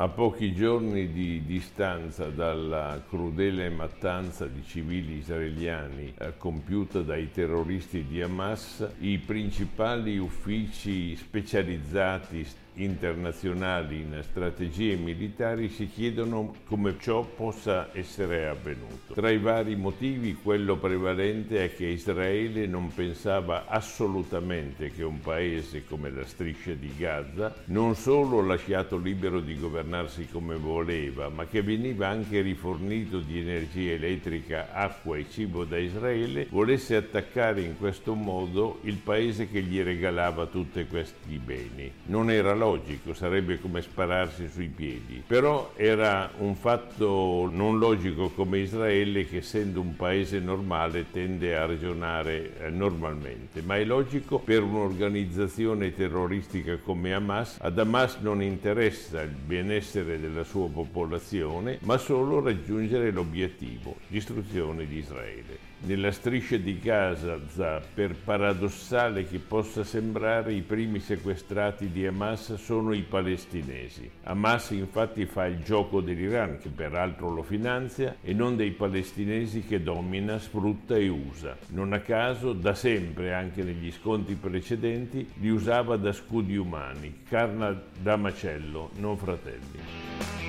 A pochi giorni di distanza dalla crudele mattanza di civili israeliani eh, compiuta dai terroristi di Hamas, i principali uffici specializzati internazionali in strategie militari si chiedono come ciò possa essere avvenuto. Tra i vari motivi quello prevalente è che Israele non pensava assolutamente che un paese come la striscia di Gaza, non solo lasciato libero di governarsi come voleva, ma che veniva anche rifornito di energia elettrica, acqua e cibo da Israele, volesse attaccare in questo modo il paese che gli regalava tutti questi beni. Non era logico, sarebbe come spararsi sui piedi. Però era un fatto non logico come Israele che essendo un paese normale tende a ragionare eh, normalmente, ma è logico per un'organizzazione terroristica come Hamas. Ad Hamas non interessa il benessere della sua popolazione, ma solo raggiungere l'obiettivo, distruzione di Israele. Nella striscia di Gaza, per paradossale che possa sembrare, i primi sequestrati di Hamas sono i palestinesi. Hamas infatti fa il gioco dell'Iran, che peraltro lo finanzia, e non dei palestinesi che domina, sfrutta e usa. Non a caso, da sempre, anche negli scontri precedenti, li usava da scudi umani, carna da macello, non fratelli.